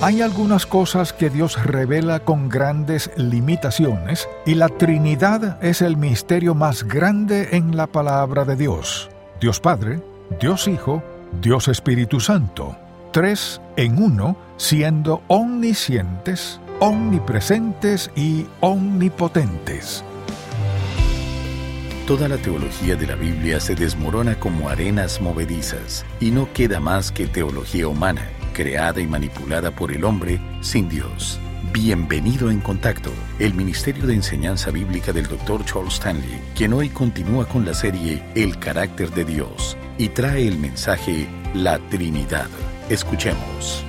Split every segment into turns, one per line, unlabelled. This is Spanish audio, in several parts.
Hay algunas cosas que Dios revela con grandes limitaciones y la Trinidad es el misterio más grande en la palabra de Dios. Dios Padre, Dios Hijo, Dios Espíritu Santo. Tres en uno, siendo omniscientes, omnipresentes y omnipotentes.
Toda la teología de la Biblia se desmorona como arenas movedizas y no queda más que teología humana creada y manipulada por el hombre sin Dios. Bienvenido en Contacto, el Ministerio de Enseñanza Bíblica del Dr. Charles Stanley, quien hoy continúa con la serie El carácter de Dios y trae el mensaje La Trinidad. Escuchemos.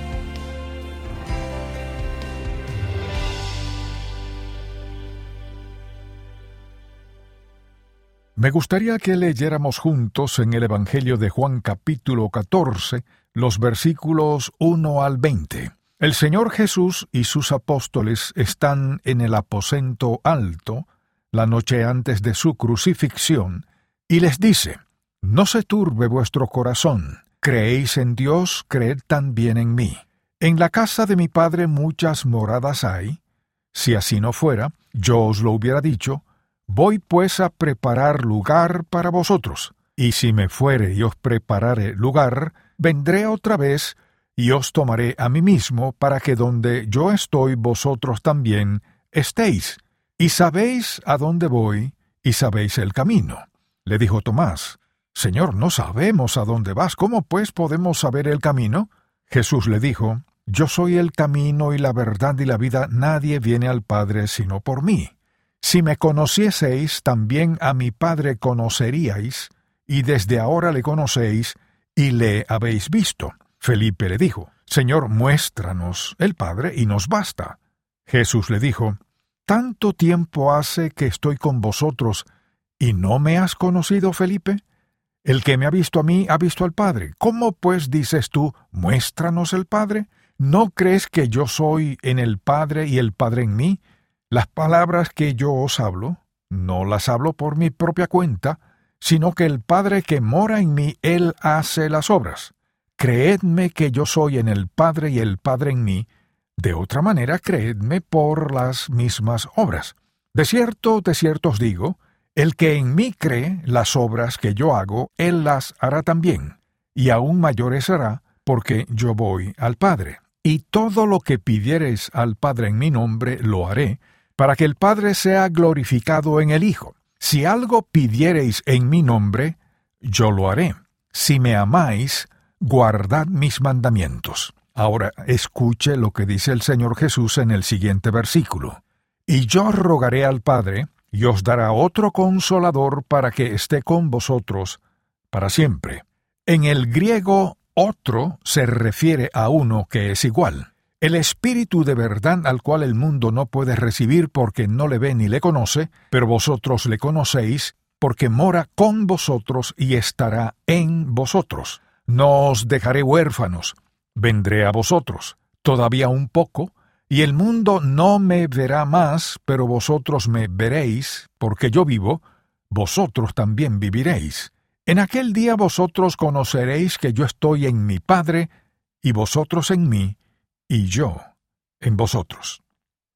Me gustaría que leyéramos juntos en el Evangelio de Juan capítulo 14, los versículos 1 al 20. El Señor Jesús y sus apóstoles están en el aposento alto, la noche antes de su crucifixión, y les dice, No se turbe vuestro corazón, creéis en Dios, creed también en mí. En la casa de mi Padre muchas moradas hay. Si así no fuera, yo os lo hubiera dicho, voy pues a preparar lugar para vosotros, y si me fuere y os preparare lugar, vendré otra vez y os tomaré a mí mismo para que donde yo estoy vosotros también estéis. Y sabéis a dónde voy y sabéis el camino. Le dijo Tomás, Señor, no sabemos a dónde vas, ¿cómo pues podemos saber el camino? Jesús le dijo, Yo soy el camino y la verdad y la vida, nadie viene al Padre sino por mí. Si me conocieseis, también a mi Padre conoceríais, y desde ahora le conocéis, y le habéis visto. Felipe le dijo, Señor, muéstranos el Padre y nos basta. Jesús le dijo, ¿Tanto tiempo hace que estoy con vosotros y no me has conocido, Felipe? El que me ha visto a mí ha visto al Padre. ¿Cómo pues dices tú, muéstranos el Padre? ¿No crees que yo soy en el Padre y el Padre en mí? Las palabras que yo os hablo, no las hablo por mi propia cuenta, sino que el Padre que mora en mí, Él hace las obras. Creedme que yo soy en el Padre y el Padre en mí, de otra manera creedme por las mismas obras. De cierto, de cierto os digo, el que en mí cree las obras que yo hago, Él las hará también, y aún mayores hará, porque yo voy al Padre. Y todo lo que pidiereis al Padre en mi nombre, lo haré, para que el Padre sea glorificado en el Hijo. Si algo pidiereis en mi nombre, yo lo haré. Si me amáis, guardad mis mandamientos. Ahora escuche lo que dice el Señor Jesús en el siguiente versículo. Y yo rogaré al Padre, y os dará otro consolador para que esté con vosotros para siempre. En el griego otro se refiere a uno que es igual. El Espíritu de verdad al cual el mundo no puede recibir porque no le ve ni le conoce, pero vosotros le conocéis, porque mora con vosotros y estará en vosotros. No os dejaré huérfanos, vendré a vosotros. Todavía un poco, y el mundo no me verá más, pero vosotros me veréis, porque yo vivo, vosotros también viviréis. En aquel día vosotros conoceréis que yo estoy en mi Padre, y vosotros en mí, y yo en vosotros.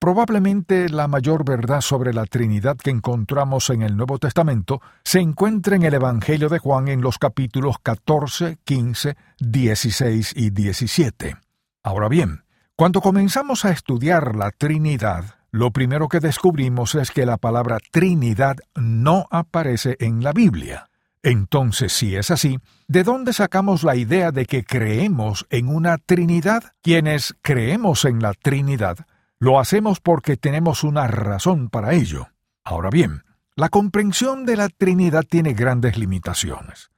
Probablemente la mayor verdad sobre la Trinidad que encontramos en el Nuevo Testamento se encuentra en el Evangelio de Juan en los capítulos 14, 15, 16 y 17. Ahora bien, cuando comenzamos a estudiar la Trinidad, lo primero que descubrimos es que la palabra Trinidad no aparece en la Biblia. Entonces, si es así, ¿de dónde sacamos la idea de que creemos en una Trinidad? Quienes creemos en la Trinidad, lo hacemos porque tenemos una razón para ello. Ahora bien, la comprensión de la Trinidad tiene grandes limitaciones.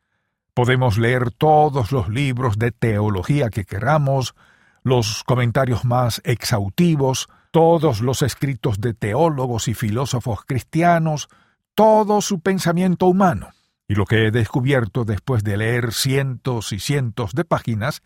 Podemos leer todos los libros de teología que queramos, los comentarios más exhaustivos, todos los escritos de teólogos y filósofos cristianos, todo su pensamiento humano. Y lo que he descubierto después de leer cientos y cientos de páginas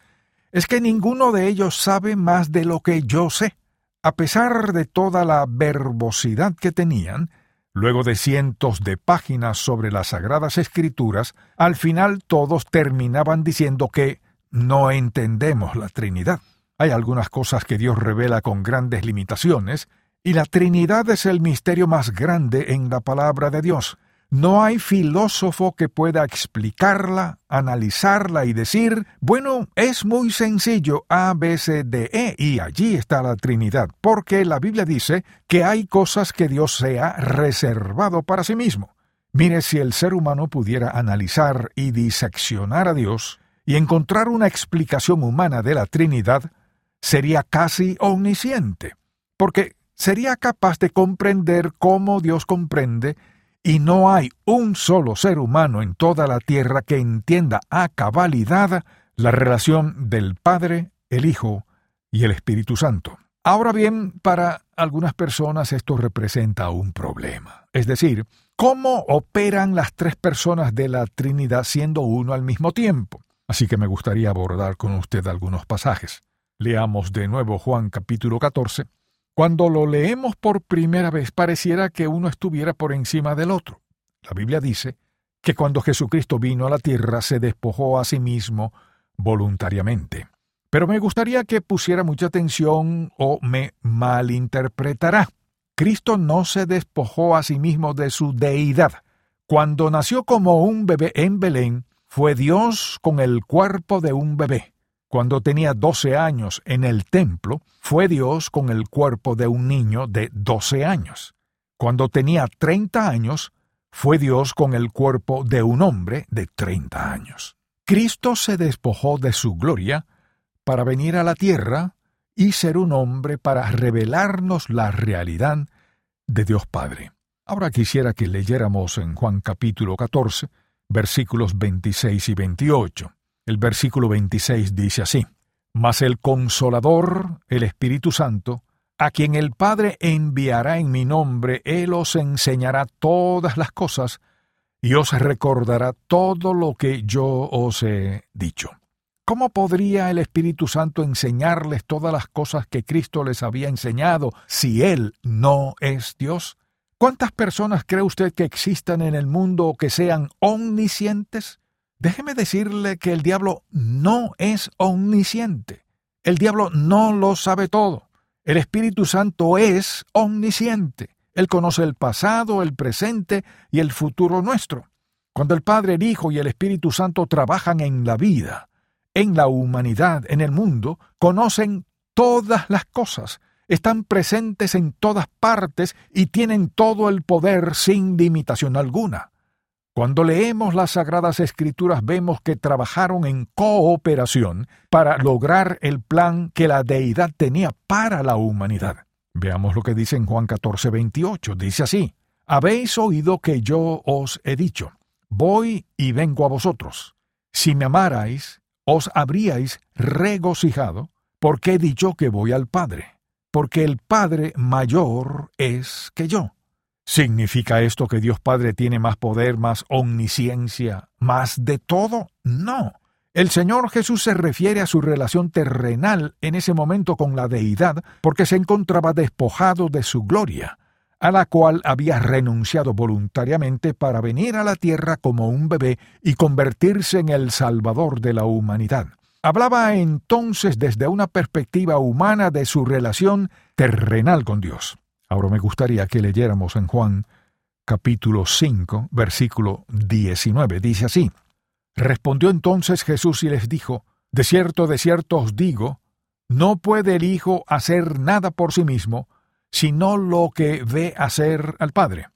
es que ninguno de ellos sabe más de lo que yo sé. A pesar de toda la verbosidad que tenían, luego de cientos de páginas sobre las Sagradas Escrituras, al final todos terminaban diciendo que no entendemos la Trinidad. Hay algunas cosas que Dios revela con grandes limitaciones, y la Trinidad es el misterio más grande en la palabra de Dios. No hay filósofo que pueda explicarla, analizarla y decir, bueno, es muy sencillo A, B, C, D, E, y allí está la Trinidad, porque la Biblia dice que hay cosas que Dios se ha reservado para sí mismo. Mire, si el ser humano pudiera analizar y diseccionar a Dios y encontrar una explicación humana de la Trinidad, sería casi omnisciente, porque sería capaz de comprender cómo Dios comprende y no hay un solo ser humano en toda la tierra que entienda a cabalidad la relación del Padre, el Hijo y el Espíritu Santo. Ahora bien, para algunas personas esto representa un problema. Es decir, ¿cómo operan las tres personas de la Trinidad siendo uno al mismo tiempo? Así que me gustaría abordar con usted algunos pasajes. Leamos de nuevo Juan capítulo 14, cuando lo leemos por primera vez pareciera que uno estuviera por encima del otro. La Biblia dice que cuando Jesucristo vino a la tierra se despojó a sí mismo voluntariamente. Pero me gustaría que pusiera mucha atención o me malinterpretará. Cristo no se despojó a sí mismo de su deidad. Cuando nació como un bebé en Belén, fue Dios con el cuerpo de un bebé. Cuando tenía doce años en el templo, fue Dios con el cuerpo de un niño de doce años. Cuando tenía treinta años, fue Dios con el cuerpo de un hombre de treinta años. Cristo se despojó de su gloria para venir a la tierra y ser un hombre para revelarnos la realidad de Dios Padre. Ahora quisiera que leyéramos en Juan capítulo 14, versículos 26 y 28. El versículo 26 dice así, Mas el consolador, el Espíritu Santo, a quien el Padre enviará en mi nombre, Él os enseñará todas las cosas y os recordará todo lo que yo os he dicho. ¿Cómo podría el Espíritu Santo enseñarles todas las cosas que Cristo les había enseñado si Él no es Dios? ¿Cuántas personas cree usted que existan en el mundo que sean omniscientes? Déjeme decirle que el diablo no es omnisciente. El diablo no lo sabe todo. El Espíritu Santo es omnisciente. Él conoce el pasado, el presente y el futuro nuestro. Cuando el Padre, el Hijo y el Espíritu Santo trabajan en la vida, en la humanidad, en el mundo, conocen todas las cosas, están presentes en todas partes y tienen todo el poder sin limitación alguna. Cuando leemos las Sagradas Escrituras vemos que trabajaron en cooperación para lograr el plan que la deidad tenía para la humanidad. Veamos lo que dice en Juan 14, 28. Dice así, Habéis oído que yo os he dicho, voy y vengo a vosotros. Si me amarais, os habríais regocijado, porque he dicho que voy al Padre, porque el Padre mayor es que yo. ¿Significa esto que Dios Padre tiene más poder, más omnisciencia, más de todo? No. El Señor Jesús se refiere a su relación terrenal en ese momento con la deidad porque se encontraba despojado de su gloria, a la cual había renunciado voluntariamente para venir a la tierra como un bebé y convertirse en el Salvador de la humanidad. Hablaba entonces desde una perspectiva humana de su relación terrenal con Dios. Ahora me gustaría que leyéramos en Juan capítulo 5, versículo 19. Dice así, Respondió entonces Jesús y les dijo, De cierto, de cierto os digo, no puede el Hijo hacer nada por sí mismo, sino lo que ve hacer al Padre.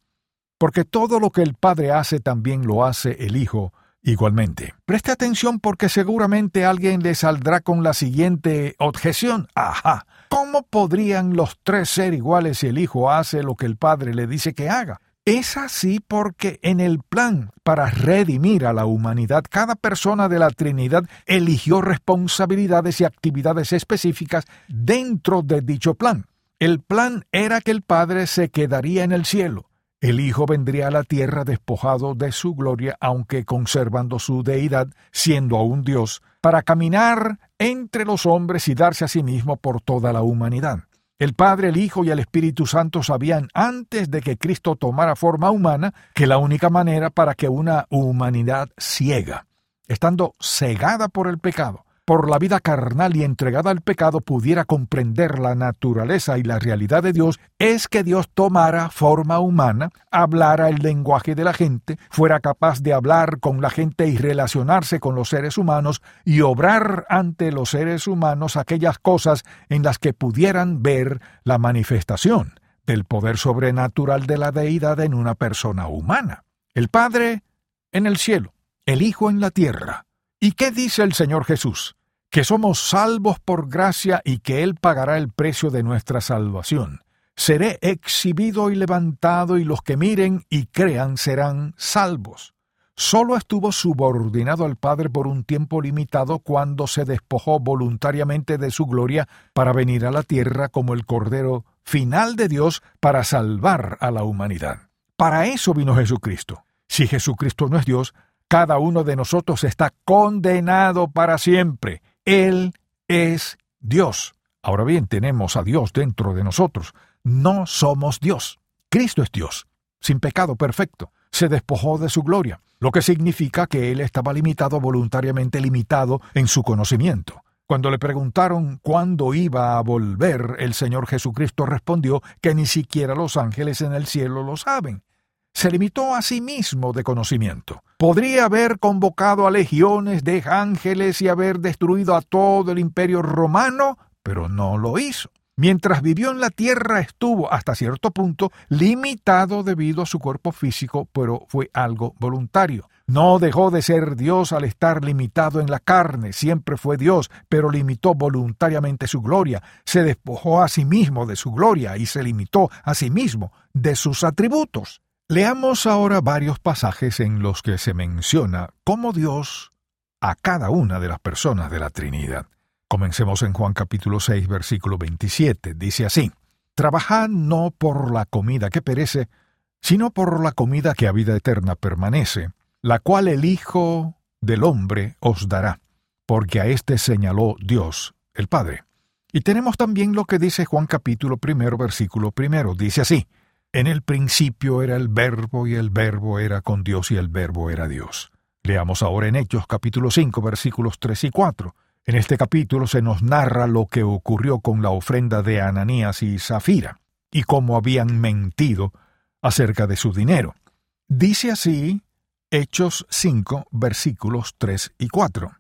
Porque todo lo que el Padre hace también lo hace el Hijo igualmente. Preste atención porque seguramente alguien le saldrá con la siguiente objeción. Ajá, ¿Cómo podrían los tres ser iguales si el Hijo hace lo que el Padre le dice que haga? Es así porque en el plan para redimir a la humanidad, cada persona de la Trinidad eligió responsabilidades y actividades específicas dentro de dicho plan. El plan era que el Padre se quedaría en el cielo. El Hijo vendría a la tierra despojado de su gloria, aunque conservando su deidad, siendo aún Dios, para caminar entre los hombres y darse a sí mismo por toda la humanidad. El Padre, el Hijo y el Espíritu Santo sabían antes de que Cristo tomara forma humana que la única manera para que una humanidad ciega, estando cegada por el pecado, por la vida carnal y entregada al pecado pudiera comprender la naturaleza y la realidad de Dios, es que Dios tomara forma humana, hablara el lenguaje de la gente, fuera capaz de hablar con la gente y relacionarse con los seres humanos y obrar ante los seres humanos aquellas cosas en las que pudieran ver la manifestación del poder sobrenatural de la deidad en una persona humana. El Padre en el cielo, el Hijo en la tierra. ¿Y qué dice el Señor Jesús? Que somos salvos por gracia y que Él pagará el precio de nuestra salvación. Seré exhibido y levantado y los que miren y crean serán salvos. Solo estuvo subordinado al Padre por un tiempo limitado cuando se despojó voluntariamente de su gloria para venir a la tierra como el Cordero final de Dios para salvar a la humanidad. Para eso vino Jesucristo. Si Jesucristo no es Dios, cada uno de nosotros está condenado para siempre. Él es Dios. Ahora bien, tenemos a Dios dentro de nosotros. No somos Dios. Cristo es Dios, sin pecado perfecto. Se despojó de su gloria, lo que significa que Él estaba limitado, voluntariamente limitado en su conocimiento. Cuando le preguntaron cuándo iba a volver, el Señor Jesucristo respondió que ni siquiera los ángeles en el cielo lo saben se limitó a sí mismo de conocimiento. Podría haber convocado a legiones de ángeles y haber destruido a todo el imperio romano, pero no lo hizo. Mientras vivió en la tierra estuvo hasta cierto punto limitado debido a su cuerpo físico, pero fue algo voluntario. No dejó de ser Dios al estar limitado en la carne, siempre fue Dios, pero limitó voluntariamente su gloria, se despojó a sí mismo de su gloria y se limitó a sí mismo de sus atributos. Leamos ahora varios pasajes en los que se menciona cómo Dios a cada una de las personas de la Trinidad. Comencemos en Juan capítulo 6, versículo 27. Dice así, Trabajad no por la comida que perece, sino por la comida que a vida eterna permanece, la cual el Hijo del hombre os dará, porque a éste señaló Dios, el Padre. Y tenemos también lo que dice Juan capítulo primero, versículo primero. Dice así, en el principio era el verbo y el verbo era con Dios y el verbo era Dios. Leamos ahora en Hechos capítulo 5 versículos 3 y 4. En este capítulo se nos narra lo que ocurrió con la ofrenda de Ananías y Zafira, y cómo habían mentido acerca de su dinero. Dice así Hechos 5 versículos 3 y 4.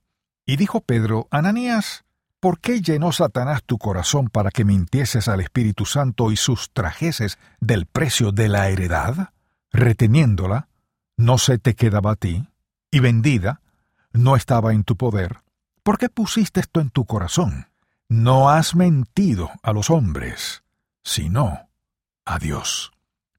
Y dijo Pedro, Ananías, ¿Por qué llenó Satanás tu corazón para que mintieses al Espíritu Santo y sustrajeses del precio de la heredad? Reteniéndola, no se te quedaba a ti, y vendida, no estaba en tu poder. ¿Por qué pusiste esto en tu corazón? No has mentido a los hombres, sino a Dios.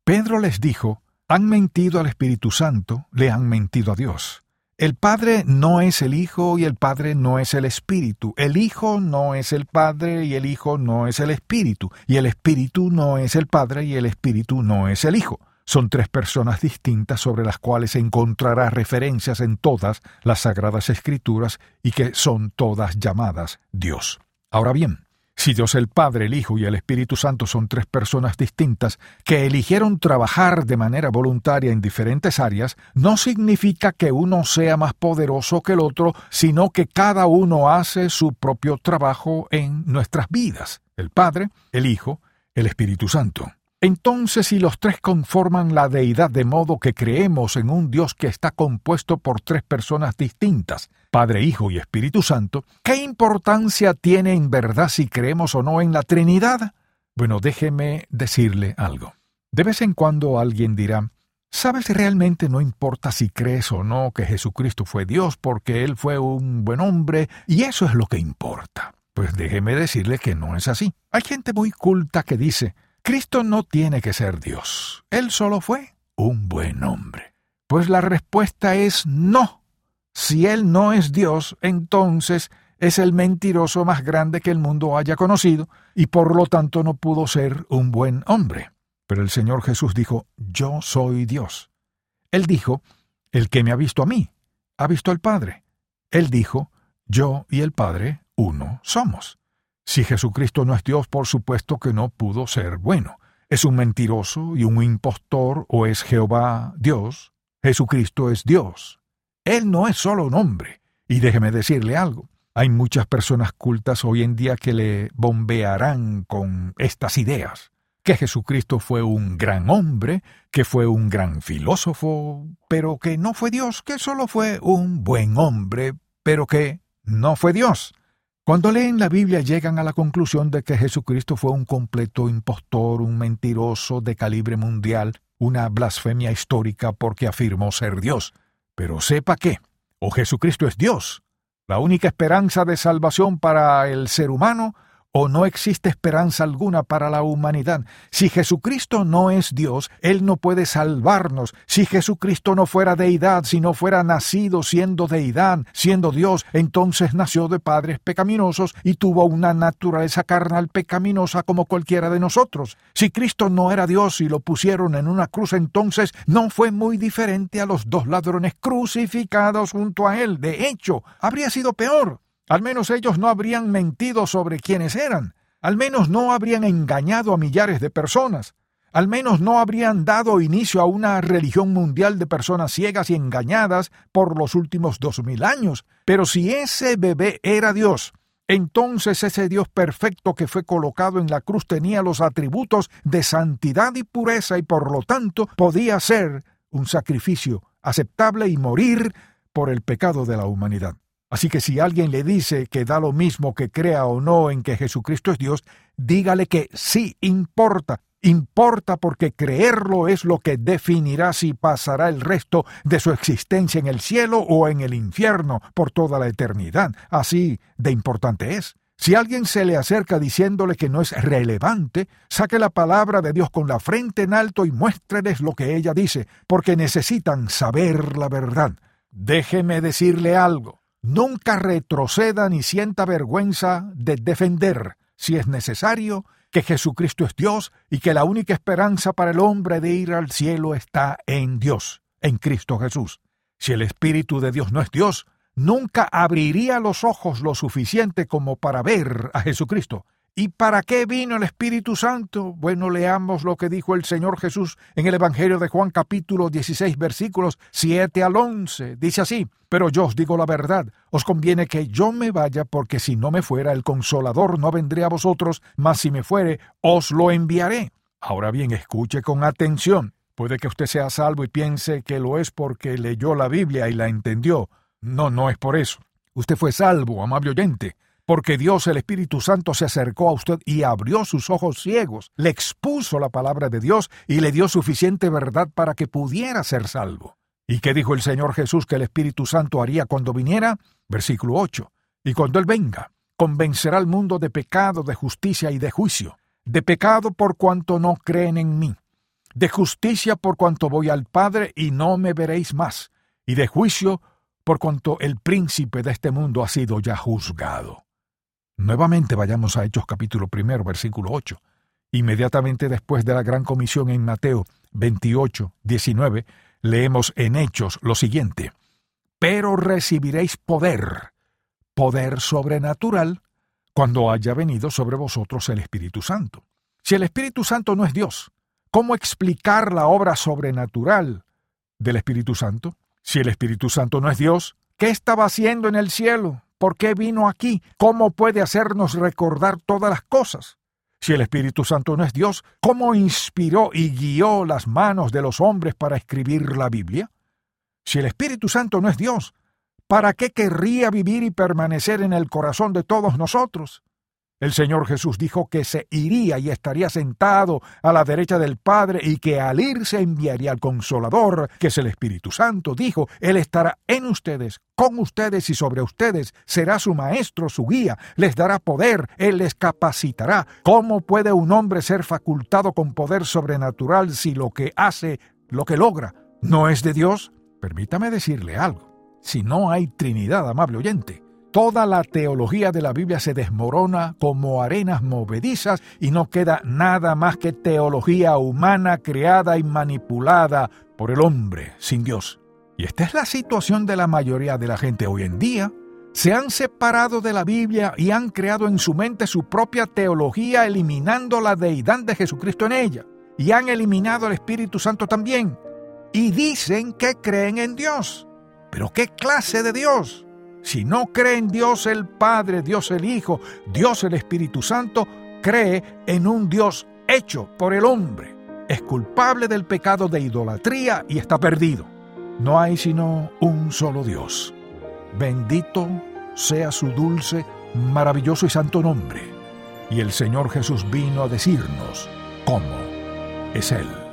Pedro les dijo, han mentido al Espíritu Santo, le han mentido a Dios. El Padre no es el Hijo y el Padre no es el Espíritu. El Hijo no es el Padre y el Hijo no es el Espíritu. Y el Espíritu no es el Padre y el Espíritu no es el Hijo. Son tres personas distintas sobre las cuales se encontrará referencias en todas las sagradas escrituras y que son todas llamadas Dios. Ahora bien, si Dios el Padre, el Hijo y el Espíritu Santo son tres personas distintas que eligieron trabajar de manera voluntaria en diferentes áreas, no significa que uno sea más poderoso que el otro, sino que cada uno hace su propio trabajo en nuestras vidas, el Padre, el Hijo, el Espíritu Santo. Entonces, si los tres conforman la deidad de modo que creemos en un Dios que está compuesto por tres personas distintas, Padre, Hijo y Espíritu Santo, ¿qué importancia tiene en verdad si creemos o no en la Trinidad? Bueno, déjeme decirle algo. De vez en cuando alguien dirá, ¿Sabes realmente no importa si crees o no que Jesucristo fue Dios porque Él fue un buen hombre y eso es lo que importa? Pues déjeme decirle que no es así. Hay gente muy culta que dice, Cristo no tiene que ser Dios. Él solo fue un buen hombre. Pues la respuesta es no. Si Él no es Dios, entonces es el mentiroso más grande que el mundo haya conocido, y por lo tanto no pudo ser un buen hombre. Pero el Señor Jesús dijo, Yo soy Dios. Él dijo, El que me ha visto a mí, ha visto al Padre. Él dijo, Yo y el Padre uno somos. Si Jesucristo no es Dios, por supuesto que no pudo ser bueno. ¿Es un mentiroso y un impostor o es Jehová Dios? Jesucristo es Dios. Él no es solo un hombre. Y déjeme decirle algo. Hay muchas personas cultas hoy en día que le bombearán con estas ideas que Jesucristo fue un gran hombre, que fue un gran filósofo, pero que no fue Dios, que solo fue un buen hombre, pero que no fue Dios. Cuando leen la Biblia llegan a la conclusión de que Jesucristo fue un completo impostor, un mentiroso de calibre mundial, una blasfemia histórica porque afirmó ser Dios. Pero sepa que, o Jesucristo es Dios, la única esperanza de salvación para el ser humano, o no existe esperanza alguna para la humanidad. Si Jesucristo no es Dios, Él no puede salvarnos. Si Jesucristo no fuera deidad, si no fuera nacido siendo deidad, siendo Dios, entonces nació de padres pecaminosos y tuvo una naturaleza carnal pecaminosa como cualquiera de nosotros. Si Cristo no era Dios y lo pusieron en una cruz, entonces no fue muy diferente a los dos ladrones crucificados junto a Él. De hecho, habría sido peor. Al menos ellos no habrían mentido sobre quiénes eran. Al menos no habrían engañado a millares de personas. Al menos no habrían dado inicio a una religión mundial de personas ciegas y engañadas por los últimos dos mil años. Pero si ese bebé era Dios, entonces ese Dios perfecto que fue colocado en la cruz tenía los atributos de santidad y pureza y por lo tanto podía ser un sacrificio aceptable y morir por el pecado de la humanidad. Así que si alguien le dice que da lo mismo que crea o no en que Jesucristo es Dios, dígale que sí importa. Importa porque creerlo es lo que definirá si pasará el resto de su existencia en el cielo o en el infierno por toda la eternidad. Así de importante es. Si alguien se le acerca diciéndole que no es relevante, saque la palabra de Dios con la frente en alto y muéstreles lo que ella dice, porque necesitan saber la verdad. Déjeme decirle algo. Nunca retroceda ni sienta vergüenza de defender, si es necesario, que Jesucristo es Dios y que la única esperanza para el hombre de ir al cielo está en Dios, en Cristo Jesús. Si el Espíritu de Dios no es Dios, nunca abriría los ojos lo suficiente como para ver a Jesucristo. ¿Y para qué vino el Espíritu Santo? Bueno, leamos lo que dijo el Señor Jesús en el Evangelio de Juan capítulo 16 versículos 7 al 11. Dice así, pero yo os digo la verdad, os conviene que yo me vaya, porque si no me fuera el consolador no vendré a vosotros, mas si me fuere, os lo enviaré. Ahora bien, escuche con atención. Puede que usted sea salvo y piense que lo es porque leyó la Biblia y la entendió. No, no es por eso. Usted fue salvo, amable oyente, porque Dios el Espíritu Santo se acercó a usted y abrió sus ojos ciegos, le expuso la palabra de Dios y le dio suficiente verdad para que pudiera ser salvo. ¿Y qué dijo el Señor Jesús que el Espíritu Santo haría cuando viniera? Versículo 8. Y cuando Él venga, convencerá al mundo de pecado, de justicia y de juicio. De pecado por cuanto no creen en mí. De justicia por cuanto voy al Padre y no me veréis más. Y de juicio por cuanto el príncipe de este mundo ha sido ya juzgado. Nuevamente vayamos a Hechos capítulo primero, versículo 8. Inmediatamente después de la gran comisión en Mateo 28, 19, leemos en Hechos lo siguiente. Pero recibiréis poder, poder sobrenatural, cuando haya venido sobre vosotros el Espíritu Santo. Si el Espíritu Santo no es Dios, ¿cómo explicar la obra sobrenatural del Espíritu Santo? Si el Espíritu Santo no es Dios, ¿qué estaba haciendo en el cielo? ¿Por qué vino aquí? ¿Cómo puede hacernos recordar todas las cosas? Si el Espíritu Santo no es Dios, ¿cómo inspiró y guió las manos de los hombres para escribir la Biblia? Si el Espíritu Santo no es Dios, ¿para qué querría vivir y permanecer en el corazón de todos nosotros? El Señor Jesús dijo que se iría y estaría sentado a la derecha del Padre y que al irse enviaría al Consolador, que es el Espíritu Santo. Dijo, Él estará en ustedes, con ustedes y sobre ustedes. Será su maestro, su guía. Les dará poder, Él les capacitará. ¿Cómo puede un hombre ser facultado con poder sobrenatural si lo que hace, lo que logra, no es de Dios? Permítame decirle algo. Si no hay Trinidad, amable oyente, Toda la teología de la Biblia se desmorona como arenas movedizas y no queda nada más que teología humana creada y manipulada por el hombre sin Dios. Y esta es la situación de la mayoría de la gente hoy en día. Se han separado de la Biblia y han creado en su mente su propia teología eliminando la deidad de Jesucristo en ella. Y han eliminado al Espíritu Santo también. Y dicen que creen en Dios. Pero ¿qué clase de Dios? Si no cree en Dios el Padre, Dios el Hijo, Dios el Espíritu Santo, cree en un Dios hecho por el hombre. Es culpable del pecado de idolatría y está perdido. No hay sino un solo Dios. Bendito sea su dulce, maravilloso y santo nombre. Y el Señor Jesús vino a decirnos cómo es Él.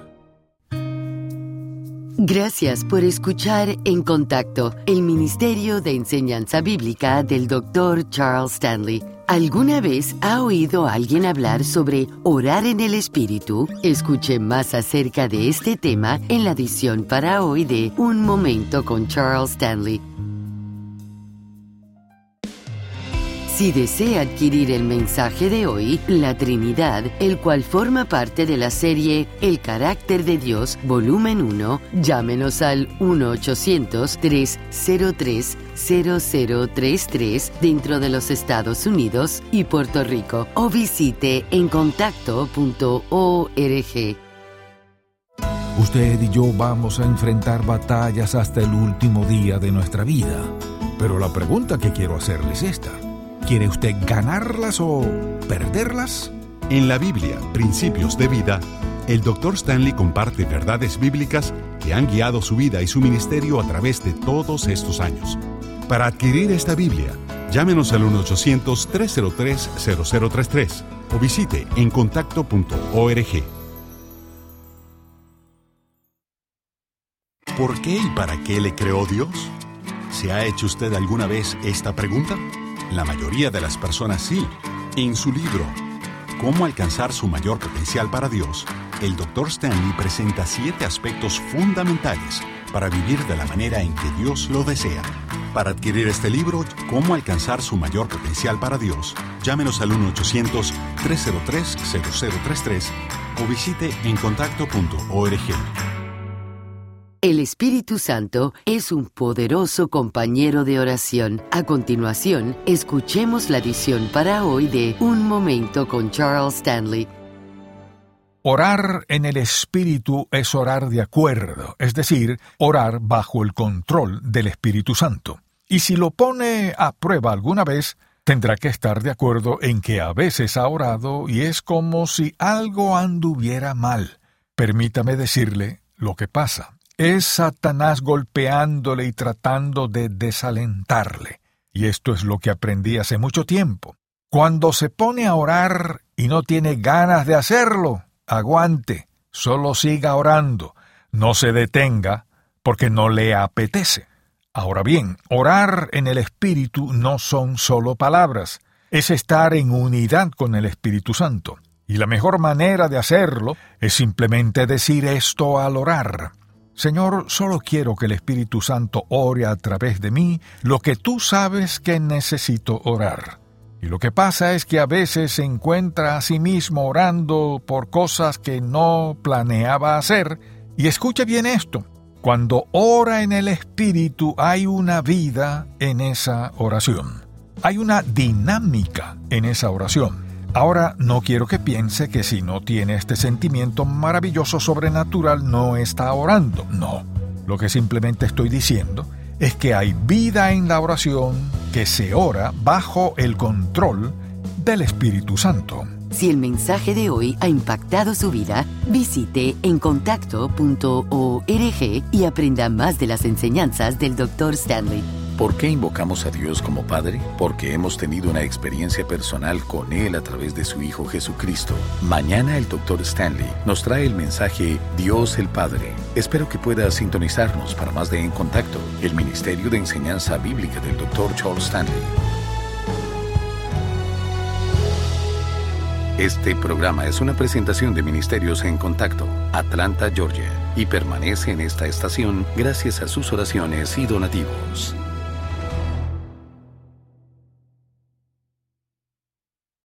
Gracias por escuchar En Contacto, el Ministerio de Enseñanza Bíblica del Dr. Charles Stanley. ¿Alguna vez ha oído a alguien hablar sobre orar en el Espíritu? Escuche más acerca de este tema en la edición para hoy de Un Momento con Charles Stanley Si desea adquirir el mensaje de hoy, La Trinidad, el cual forma parte de la serie El carácter de Dios, volumen 1, llámenos al 1-800-303-0033 dentro de los Estados Unidos y Puerto Rico o visite encontacto.org.
Usted y yo vamos a enfrentar batallas hasta el último día de nuestra vida. Pero la pregunta que quiero hacerles es esta. ¿Quiere usted ganarlas o perderlas?
En la Biblia, Principios de Vida, el Dr. Stanley comparte verdades bíblicas que han guiado su vida y su ministerio a través de todos estos años. Para adquirir esta Biblia, llámenos al 1-800-303-0033 o visite encontacto.org. ¿Por qué y para qué le creó Dios? ¿Se ha hecho usted alguna vez esta pregunta? La mayoría de las personas sí. En su libro, Cómo alcanzar su mayor potencial para Dios, el Dr. Stanley presenta siete aspectos fundamentales para vivir de la manera en que Dios lo desea. Para adquirir este libro, Cómo alcanzar su mayor potencial para Dios, llámenos al 1-800-303-0033 o visite encontacto.org.
El Espíritu Santo es un poderoso compañero de oración. A continuación, escuchemos la edición para hoy de Un Momento con Charles Stanley.
Orar en el Espíritu es orar de acuerdo, es decir, orar bajo el control del Espíritu Santo. Y si lo pone a prueba alguna vez, tendrá que estar de acuerdo en que a veces ha orado y es como si algo anduviera mal. Permítame decirle lo que pasa. Es Satanás golpeándole y tratando de desalentarle. Y esto es lo que aprendí hace mucho tiempo. Cuando se pone a orar y no tiene ganas de hacerlo, aguante, solo siga orando, no se detenga, porque no le apetece. Ahora bien, orar en el Espíritu no son solo palabras, es estar en unidad con el Espíritu Santo. Y la mejor manera de hacerlo es simplemente decir esto al orar. Señor, solo quiero que el Espíritu Santo ore a través de mí lo que tú sabes que necesito orar. Y lo que pasa es que a veces se encuentra a sí mismo orando por cosas que no planeaba hacer. Y escuche bien esto. Cuando ora en el Espíritu hay una vida en esa oración. Hay una dinámica en esa oración. Ahora no quiero que piense que si no tiene este sentimiento maravilloso sobrenatural no está orando. No. Lo que simplemente estoy diciendo es que hay vida en la oración que se ora bajo el control del Espíritu Santo.
Si el mensaje de hoy ha impactado su vida, visite encontacto.org y aprenda más de las enseñanzas del Dr. Stanley.
¿Por qué invocamos a Dios como Padre? Porque hemos tenido una experiencia personal con Él a través de su Hijo Jesucristo. Mañana el Dr. Stanley nos trae el mensaje Dios el Padre. Espero que pueda sintonizarnos para más de En Contacto, el Ministerio de Enseñanza Bíblica del Dr. Charles Stanley. Este programa es una presentación de Ministerios en Contacto, Atlanta, Georgia, y permanece en esta estación gracias a sus oraciones y donativos.